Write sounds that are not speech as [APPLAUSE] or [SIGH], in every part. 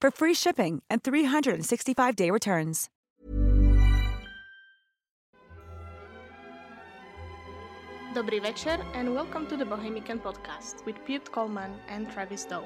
for free shipping and 365-day returns. Dobry večer and welcome to the Bohemican Podcast with Pete Collman and Travis Dow.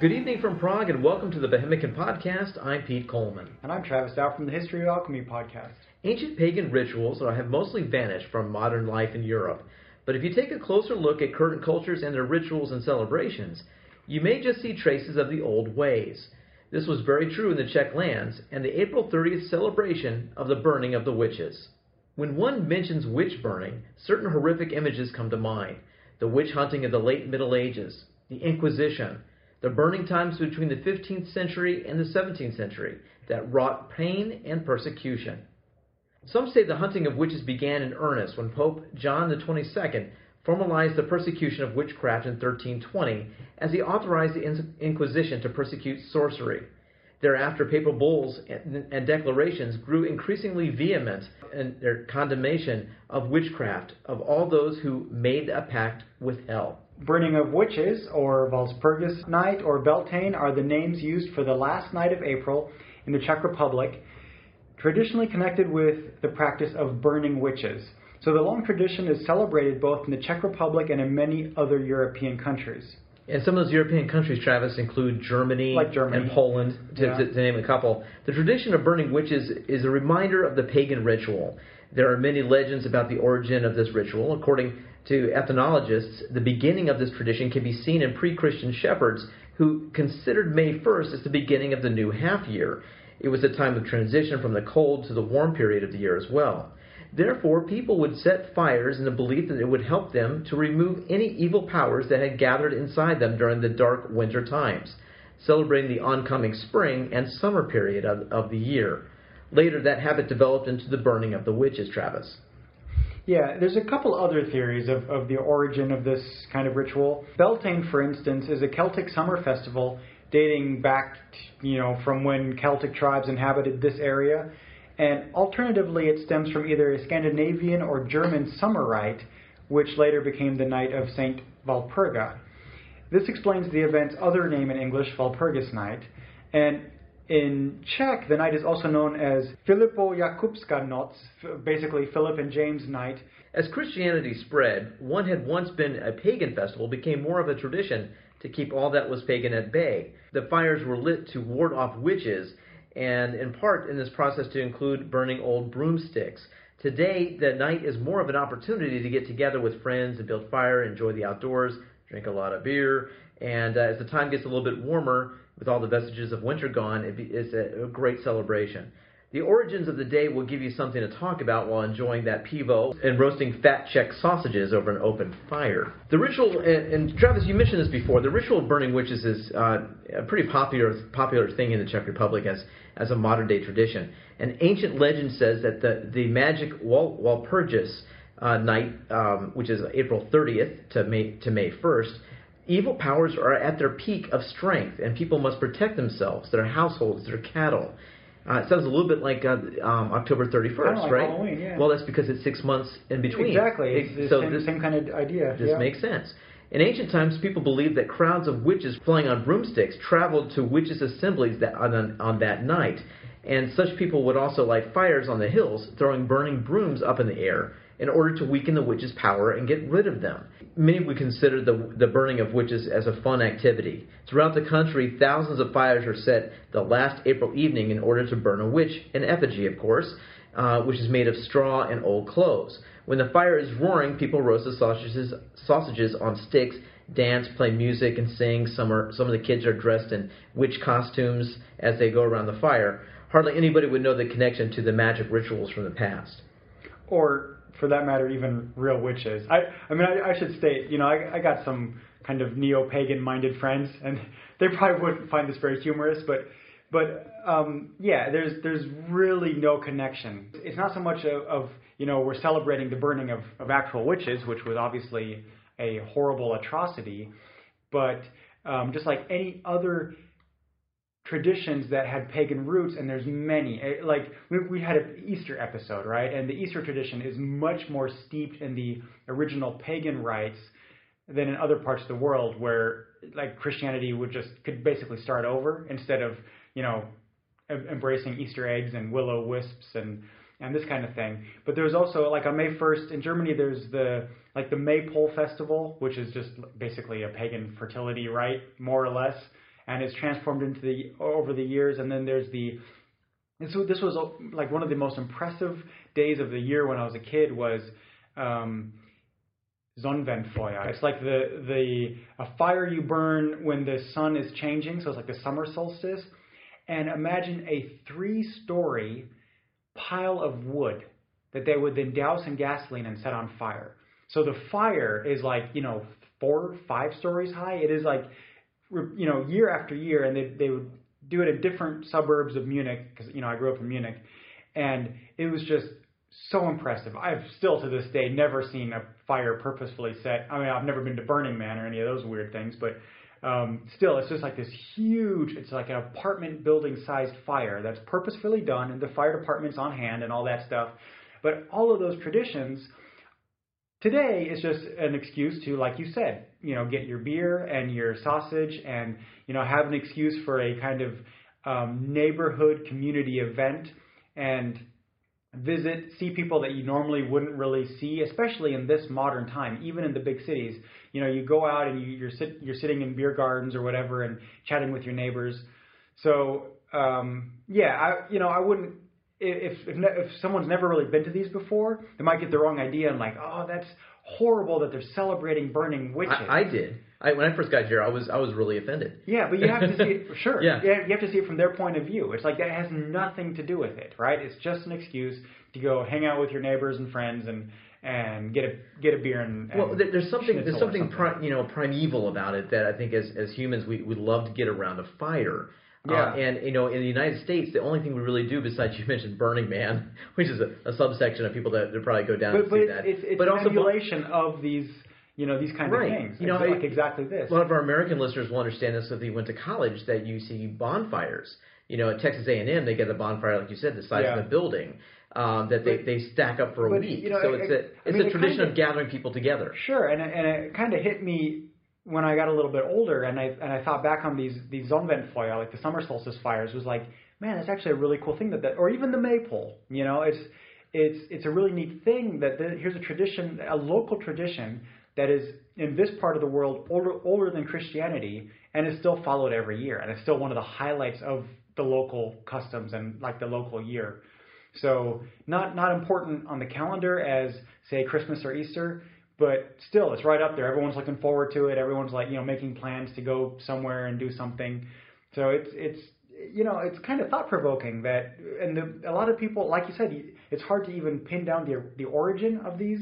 Good evening from Prague and welcome to the Bohemican Podcast. I'm Pete Collman. And I'm Travis Dow from the History of Alchemy podcast. Ancient pagan rituals have mostly vanished from modern life in Europe. But if you take a closer look at current cultures and their rituals and celebrations, you may just see traces of the old ways. This was very true in the Czech lands and the April 30th celebration of the burning of the witches. When one mentions witch burning, certain horrific images come to mind. The witch hunting of the late Middle Ages, the Inquisition, the burning times between the 15th century and the 17th century that wrought pain and persecution. Some say the hunting of witches began in earnest when Pope John XXII formalized the persecution of witchcraft in 1320 as he authorized the Inquisition to persecute sorcery. Thereafter, papal bulls and declarations grew increasingly vehement in their condemnation of witchcraft of all those who made a pact with hell. Burning of Witches, or Walpurgis Night, or Beltane are the names used for the last night of April in the Czech Republic, traditionally connected with the practice of burning witches. So the long tradition is celebrated both in the Czech Republic and in many other European countries. And some of those European countries, Travis, include Germany, like Germany. and Poland, to, Yeah. to, to name a couple. The tradition of burning witches is a reminder of the pagan ritual. There are many legends about the origin of this ritual. According to ethnologists, the beginning of this tradition can be seen in pre Christian shepherds who considered May 1st as the beginning of the new half year. It was a time of transition from the cold to the warm period of the year as well. Therefore, people would set fires in the belief that it would help them to remove any evil powers that had gathered inside them during the dark winter times, celebrating the oncoming spring and summer period of, of the year. Later, that habit developed into the burning of the witches, Travis. Yeah, there's a couple other theories of, of the origin of this kind of ritual. Beltane, for instance, is a Celtic summer festival dating back, you know, from when Celtic tribes inhabited this area. And alternatively, it stems from either a Scandinavian or German summer rite, which later became the Night of Saint Walpurga. This explains the event's other name in English, Walpurgis Night. And in Czech, the night is also known as Filipojakubská noc, basically Philip and James Night. As Christianity spread, what had once been a pagan festival became more of a tradition to keep all that was pagan at bay. The fires were lit to ward off witches, and in part in this process to include burning old broomsticks. Today, the night is more of an opportunity to get together with friends and build fire, enjoy the outdoors, drink a lot of beer, and uh, as the time gets a little bit warmer, with all the vestiges of winter gone, it be, it's a, a great celebration. The origins of the day will give you something to talk about while enjoying that pivo and roasting fat Czech sausages over an open fire. The ritual, and, and Travis, you mentioned this before. The ritual of burning witches is uh, a pretty popular popular thing in the Czech Republic as as a modern day tradition. An ancient legend says that the the magic Wal, Walpurgis uh, night, um, which is April 30th to May to May 1st, evil powers are at their peak of strength, and people must protect themselves, their households, their cattle. Uh, it sounds a little bit like uh, um, October 31st, Kinda like right? Yeah. Well, that's because it's six months in between. Exactly. It- It's the so same, this, same kind of idea. this yeah. makes sense. In ancient times, people believed that crowds of witches flying on broomsticks traveled to witches' assemblies that, on, on that night. And such people would also light fires on the hills, throwing burning brooms up in the air. In order to weaken the witches' power and get rid of them. Many would consider the, the burning of witches as a fun activity. Throughout the country, thousands of fires are set the last April evening in order to burn a witch, an effigy, of course, uh, which is made of straw and old clothes. When the fire is roaring, people roast the sausages, sausages on sticks, dance, play music, and sing. Some, are, some of the kids are dressed in witch costumes as they go around the fire. Hardly anybody would know the connection to the magic rituals from the past. Or for that matter, even real witches. I, I mean, I, I should state, you know, I, I got some kind of neo-pagan minded friends, and [LAUGHS] they probably wouldn't find this very humorous, but, but um, yeah, there's there's really no connection. It's not so much of, of you know we're celebrating the burning of, of actual witches, which was obviously a horrible atrocity, but um, just like any other traditions that had pagan roots, and there's many. Eh, like we, we had an Easter episode, right? And the Easter tradition is much more steeped in the original pagan rites than in other parts of the world, where like Christianity would just could basically start over instead of you know embracing Easter eggs and willow wisps and and this kind of thing. But there's also like on May 1st in Germany, there's the like the Maypole festival, which is just basically a pagan fertility rite, more or less and it's transformed into the over the years. And then there's the and so this was like one of the most impressive days of the year when I was a kid was um, Sonnenwendfeuer. It's like the the a fire you burn when the sun is changing, so it's like the summer solstice. And imagine a three-story pile of wood that they would then douse in gasoline and set on fire. So the fire is like you know four, five stories high. It is like you know, year after year, and they they would do it in different suburbs of Munich because you know I grew up in Munich, and it was just so impressive. I've still to this day never seen a fire purposefully set. I mean, I've never been to Burning Man or any of those weird things, but um, still, it's just like this huge. It's like an apartment building sized fire that's purposefully done, and the fire department's on hand and all that stuff. But all of those traditions Today is just an excuse to, like you said, you know, get your beer and your sausage and, you know, have an excuse for a kind of um, neighborhood community event and visit, see people that you normally wouldn't really see, especially in this modern time, even in the big cities. You know, you go out and you, you're sit, you're sitting in beer gardens or whatever and chatting with your neighbors. So um, yeah, I you know I wouldn't if, if if someone's never really been to these before, they might get the wrong idea and like, oh, that's horrible that they're celebrating burning witches. I, I did. I, when I first got here, I was I was really offended. Yeah, but you have to see it. for [LAUGHS] Sure. yeah. You have to see it from their point of view. It's like that has nothing to do with it, right? It's just an excuse to go hang out with your neighbors and friends and and get a get a beer and, and well there's something there's something, something. Pri- you know primeval about it that I think as as humans we we love to get around a fire yeah. Uh, and you know, in the United States, the only thing we really do besides [LAUGHS] you mentioned Burning Man, [LAUGHS] which is a, a subsection of people that, that probably go down but, and but see it's, that. It's, it's but an also emulation of these you know these kind right. of things. You know, like exactly this. A lot of our American listeners will understand this if they went to college that you see bonfires. You know, at Texas A&M, they get a bonfire like you said, the size yeah. of the building. Um, that they, but, they stack up for a week. You know, so it, it's a it's I mean, a tradition kind of, of gathering people together. Sure, and and it kind of hit me when I got a little bit older, and I and I thought back on these these Sonnenwendfeuer, like the summer solstice fires, was like, man, that's actually a really cool thing that that, or even the maypole. You know, it's it's it's a really neat thing that the, here's a tradition, a local tradition that is in this part of the world older older than Christianity, and is still followed every year, and it's still one of the highlights of the local customs and like the local year. So not not important on the calendar as say Christmas or Easter, but still it's right up there. Everyone's looking forward to it. Everyone's like you know making plans to go somewhere and do something. So it's it's you know it's kind of thought provoking that and the, a lot of people like you said it's hard to even pin down the the origin of these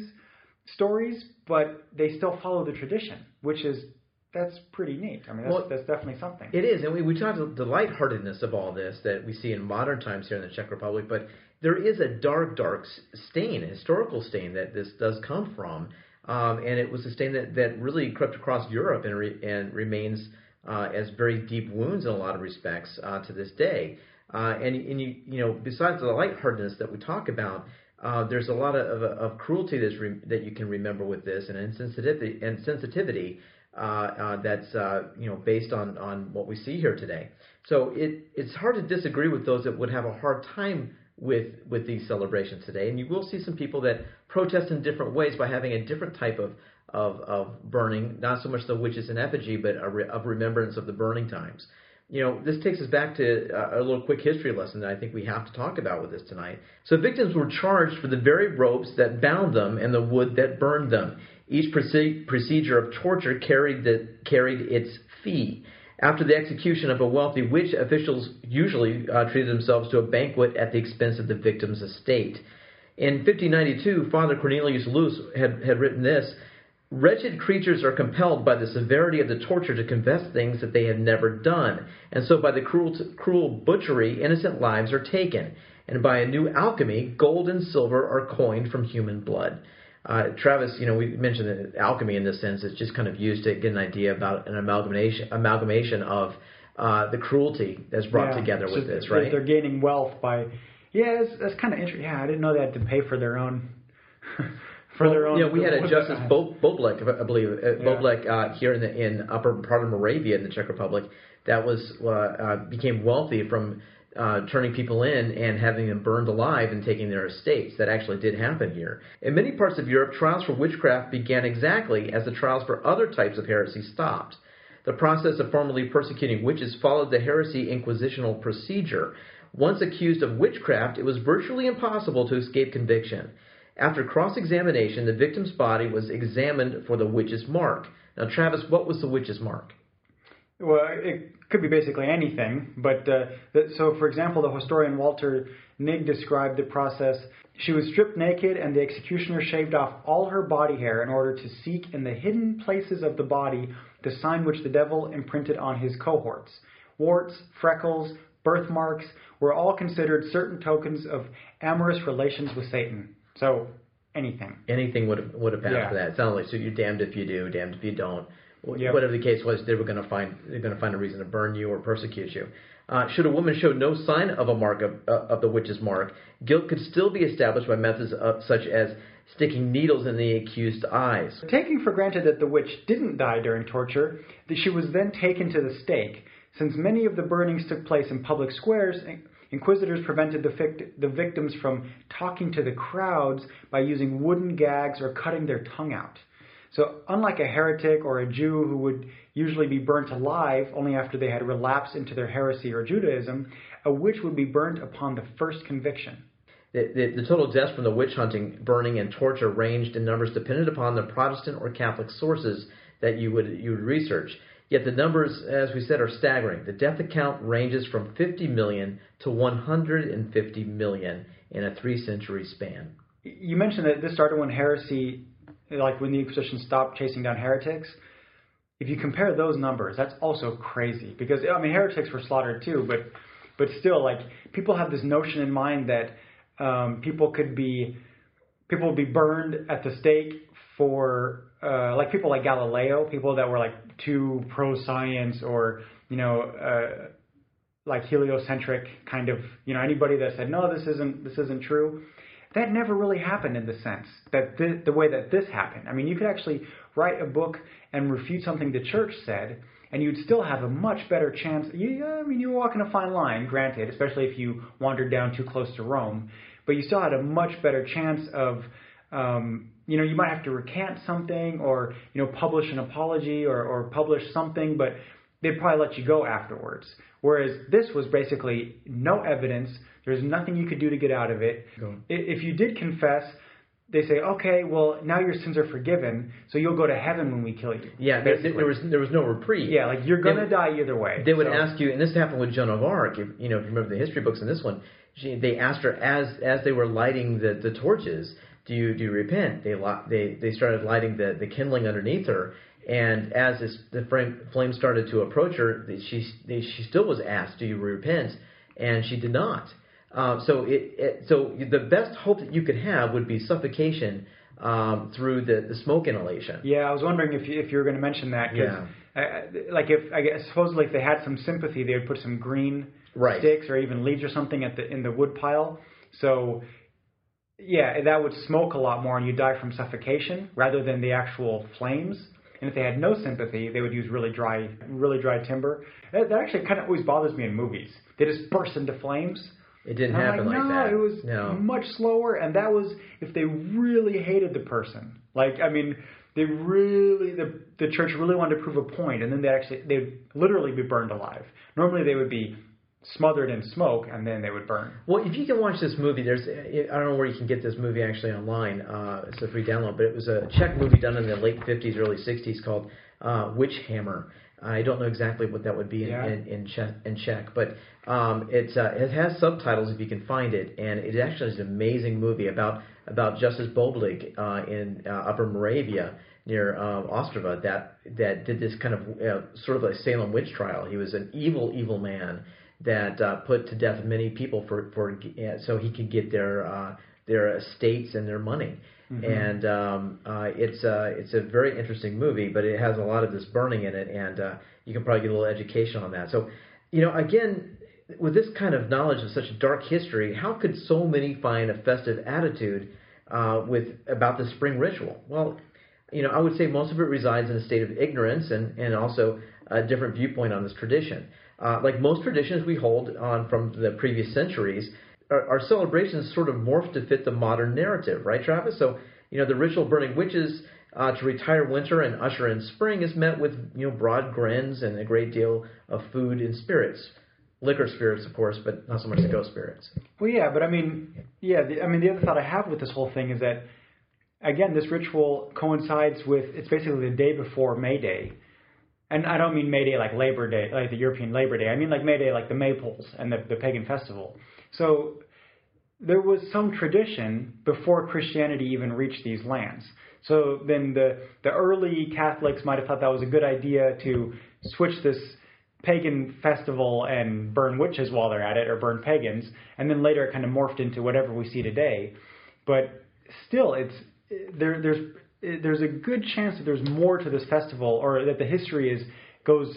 stories, but they still follow the tradition, which is that's pretty neat. I mean, that's, well, that's definitely something. It is, and we, we talked about the lightheartedness of all this that we see in modern times here in the Czech Republic, but there is a dark, dark stain, a historical stain that this does come from. Um, and it was a stain that, that really crept across Europe and, re, and remains uh, as very deep wounds in a lot of respects uh, to this day. Uh, and, and you, you know, besides the lightheartedness that we talk about, uh, there's a lot of, of, of cruelty that's re- that you can remember with this, and insensitivity, uh, uh, that's you know based on, on what we see here today. So it, it's hard to disagree with those that would have a hard time with with these celebrations today, and you will see some people that protest in different ways by having a different type of of, of burning, not so much the witches in effigy, but a re, of remembrance of the burning times. You know, this takes us back to a, little quick history lesson that I think we have to talk about with this tonight. So victims were charged for the very ropes that bound them and the wood that burned them. Each procedure of torture carried the, carried its fee. After the execution of a wealthy witch, officials usually uh, treated themselves to a banquet at the expense of the victim's estate. In 1592, Father Cornelius Loos had, had written this Wretched creatures are compelled by the severity of the torture to confess things that they have never done, and so by the cruel, cruel butchery, innocent lives are taken, and by a new alchemy, gold and silver are coined from human blood. Uh, Travis, you know, we mentioned that alchemy in this sense is just kind of used to get an idea about an amalgamation amalgamation of uh, the cruelty that's brought yeah, together so with this, right? They're gaining wealth by, yeah, that's, that's kind of interesting. Yeah, I didn't know they had to pay for their own. [LAUGHS] for their own. Yeah, we had a [LAUGHS] Justice Bo- Boblig, I believe, uh, Yeah. Boblig uh, here in the in upper part of Moravia in the Czech Republic, that was uh, uh, became wealthy from uh, turning people in and having them burned alive and taking their estates. That actually did happen here. In many parts of Europe, trials for witchcraft began exactly as the trials for other types of heresy stopped. The process of formally persecuting witches followed the heresy inquisitional procedure. Once accused of witchcraft, it was virtually impossible to escape conviction. After cross examination, the victim's body was examined for the witch's mark. Now, Travis, what was the witch's mark? Well, it could be basically anything, but uh, that, so for example, the historian Walter Nigg described the process. She was stripped naked, and the executioner shaved off all her body hair in order to seek in the hidden places of the body the sign which the devil imprinted on his cohorts. Warts, freckles, birthmarks were all considered certain tokens of amorous relations with Satan. So, anything. Anything would have would have passed Yeah. for that. It sounded like so you're damned if you do, damned if you don't. Whatever the case was, they were going to find they're going to find a reason to burn you or persecute you. Uh, should a woman show no sign of a mark of, uh, of the witch's mark, guilt could still be established by methods of, such as sticking needles in the accused's eyes. Taking for granted that the witch didn't die during torture, that she was then taken to the stake. Since many of the burnings took place in public squares, inquisitors prevented the, the victims from talking to the crowds by using wooden gags or cutting their tongue out. So, unlike a heretic or a Jew who would usually be burnt alive only after they had relapsed into their heresy or Judaism, a witch would be burnt upon the first conviction. The, the, the total deaths from the witch hunting, burning, and torture ranged in numbers dependent upon the Protestant or Catholic sources that you would you would research. Yet the numbers, as we said, are staggering. The death account ranges from 50 million to 150 million in a three-century span. You mentioned that this started when heresy, like when the Inquisition stopped chasing down heretics. If you compare those numbers, that's also crazy because I mean heretics were slaughtered too, but but still, like people have this notion in mind that um, people could be people would be burned at the stake for uh, like people like Galileo, people that were like too pro science or you know uh, like heliocentric kind of you know anybody that said no this isn't this isn't true. That never really happened in the sense that thi- the way that this happened. I mean, you could actually write a book and refute something the church said, and you'd still have a much better chance. You, I mean, you were walking a fine line, granted, especially if you wandered down too close to Rome, but you still had a much better chance of, um, you know, you might have to recant something or, you know, publish an apology or, or publish something, but they'd probably let you go afterwards. Whereas this was basically no evidence. There's nothing you could do to get out of it. If you did confess, they say, okay, well, now your sins are forgiven, so you'll go to heaven when we kill you. Yeah, there, there was there was no reprieve. Yeah, like you're gonna They- die either way. They would So- ask you, and this happened with Joan of Arc. If you know, if you remember the history books in this one, she, they asked her as as they were lighting the, the torches, do you do you repent? They they they started lighting the, the kindling underneath her, and as this, the flame, started to approach her, she she still was asked, do you repent? And she did not. Um, so it, it so the best hope that you could have would be suffocation um, through the, the smoke inhalation. Yeah, I was wondering if you, if you were going to mention that. Yeah. I, like if I guess supposedly if they had some sympathy, they would put some green Right. sticks or even leaves or something at the in the wood pile. So yeah, that would smoke a lot more, and you die from suffocation rather than the actual flames. And if they had no sympathy, they would use really dry, really dry timber. That, that actually kind of always bothers me in movies. They just burst into flames. It didn't And happen like, like no, that. it was No. much slower, and that was if they really hated the person. Like, I mean, they really the the church really wanted to prove a point, and then they actually they'd literally be burned alive. Normally, they would be smothered in smoke, and then they would burn. Well, if you can watch this movie, there's I don't know where you can get this movie actually online. Uh, it's a free download, but it was a Czech movie done in the late 50s, early 60s called uh, Witch Hammer. I don't know exactly what that would be in Yeah. in, in, Czech, in Czech, but um, it's uh, it has subtitles if you can find it, and it actually is an amazing movie about about Justice Boblig uh, in uh, Upper Moravia near um, Ostrava that that did this kind of uh, sort of like Salem witch trial. He was an evil, evil man that uh, put to death many people for for uh, so he could get their uh, their estates and their money. And um, uh, it's uh, it's a very interesting movie, but it has a lot of this burning in it, and uh, you can probably get a little education on that. So, you know, again, with this kind of knowledge of such a dark history, how could so many find a festive attitude uh, with about the spring ritual? Well, you know, I would say most of it resides in a state of ignorance and, and also a different viewpoint on this tradition. Uh, like most traditions we hold on from the previous centuries, our, our celebrations sort of morph to fit the modern narrative, right, Travis? So, you know, the ritual burning witches uh, to retire winter and usher in spring is met with, you know, broad grins and a great deal of food and spirits. Liquor spirits, of course, but not so much the ghost spirits. Well, yeah, but I mean, yeah, the, I mean, the other thought I have with this whole thing is that, again, this ritual coincides with it's basically the day before May Day, and I don't mean May Day like Labor Day, like the European Labor Day. I mean like May Day, like the maypoles and the, the pagan festival. So there was some tradition before Christianity even reached these lands. So then the the early Catholics might have thought that was a good idea to switch this pagan festival and burn witches while they're at it or burn pagans and then later it kind of morphed into whatever we see today but still it's there there's Eh, there's a good chance that there's more to this festival or that the history is goes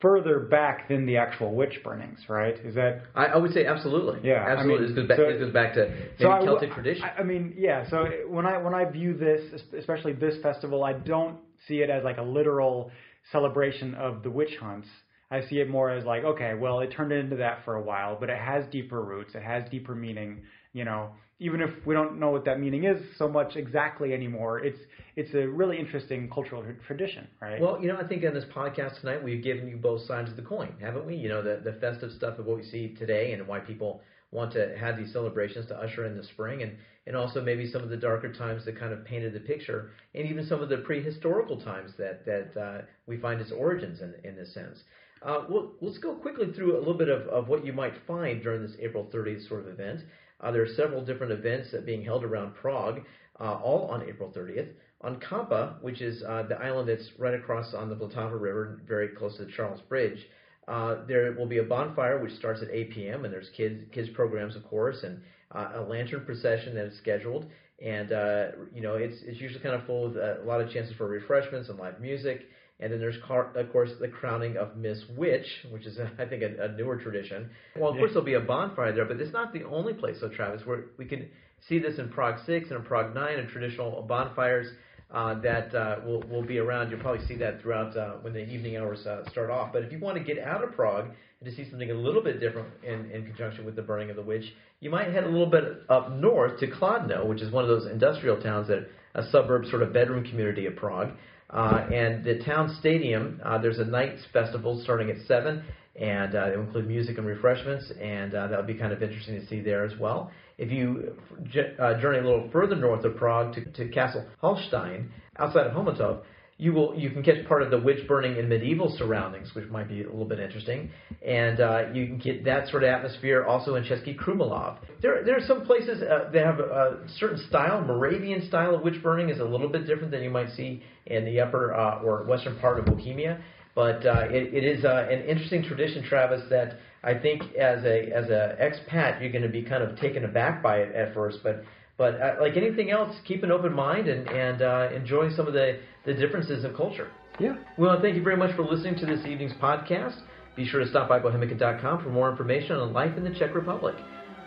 further back than the actual witch burnings right is that I, I would say absolutely. Yeah, I absolutely. mean, this, goes back, so- this goes back to maybe So I Celtic tradition. I, I mean, yeah. So when I when I view this, especially this festival, I don't see it as like a literal celebration of the witch hunts. I see it more as like, okay, well, it turned into that for a while, but it has deeper roots. It has deeper meaning. You know, even if we don't know what that meaning is so much exactly anymore, it's it's a really interesting cultural tradition, right? Well, you know, I think on this podcast tonight we've given you both sides of the coin, haven't we? You know, the the festive stuff of what we see today and why people want to have these celebrations to usher in the spring, and and also maybe some of the darker times that kind of painted the picture, and even some of the prehistorical times that that uh, we find its origins in in this sense. Uh, well, let's go quickly through a little bit of, of what you might find during this April 30th sort of event. Uh, there are several different events that being held around Prague, uh, all on April 30th. On Kampa, which is uh, the island that's right across on the Vltava River, very close to the Charles Bridge, uh, there will be a bonfire which starts at 8 p.m. and there's kids kids programs, of course, and uh, a lantern procession that is scheduled. And uh, you know, it's it's usually kind of full of a lot of chances for refreshments and live music. And then there's, car- of course, the crowning of Miss Witch, which is, [LAUGHS] I think, a, a newer tradition. Well, of course, there'll be a bonfire there, but it's not the only place, so Travis, where we can see this in Prague 6 and in Prague 9 and traditional bonfires uh, that uh, will, will be around. You'll probably see that throughout uh, when the evening hours uh, start off. But if you want to get out of Prague and to see something a little bit different in, in conjunction with the burning of the witch, you might head a little bit up north to Kladno, which is one of those industrial towns that a suburb sort of bedroom community of Prague. Uh, and the town stadium, uh, there's a night festival starting at 7, and uh, it will include music and refreshments, and uh, that'll be kind of interesting to see there as well. If you j- uh, journey a little further north of Prague to, to Castle Hallstein, outside of Chomutov, you will you can catch part of the witch burning in medieval surroundings, which might be a little bit interesting, and uh, you can get that sort of atmosphere also in Český Krumlov. There there are some places uh, that have a certain style. Moravian style of witch burning is a little bit different than you might see in the upper uh, or western part of Bohemia, but uh, it, it is uh, an interesting tradition, Travis, that I think as a as a expat you're going to be kind of taken aback by it at first, but but uh, like anything else, keep an open mind and and uh, enjoy some of the the differences of culture. yeah. We want to thank you very much for listening to this evening's podcast. Be sure to stop by bohemican.com for more information on life in the Czech Republic.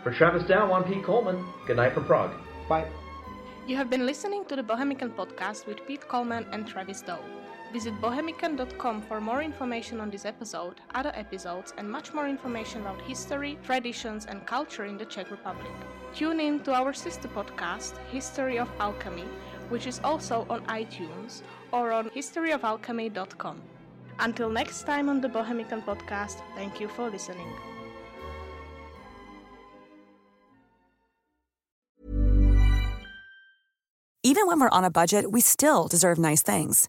For Travis Dow, I'm Pete Collman. Good night from Prague. Bye. You have been listening to the Bohemican podcast with Pete Collman and Travis Dow. Visit bohemican.com for more information on this episode, other episodes, and much more information about history, traditions, and culture in the Czech Republic. Tune in to our sister podcast, History of Alchemy, which is also on iTunes or on historyofalchemy.com. Until next time on the Bohemican podcast, thank you for listening. Even when we're on a budget, we still deserve nice things.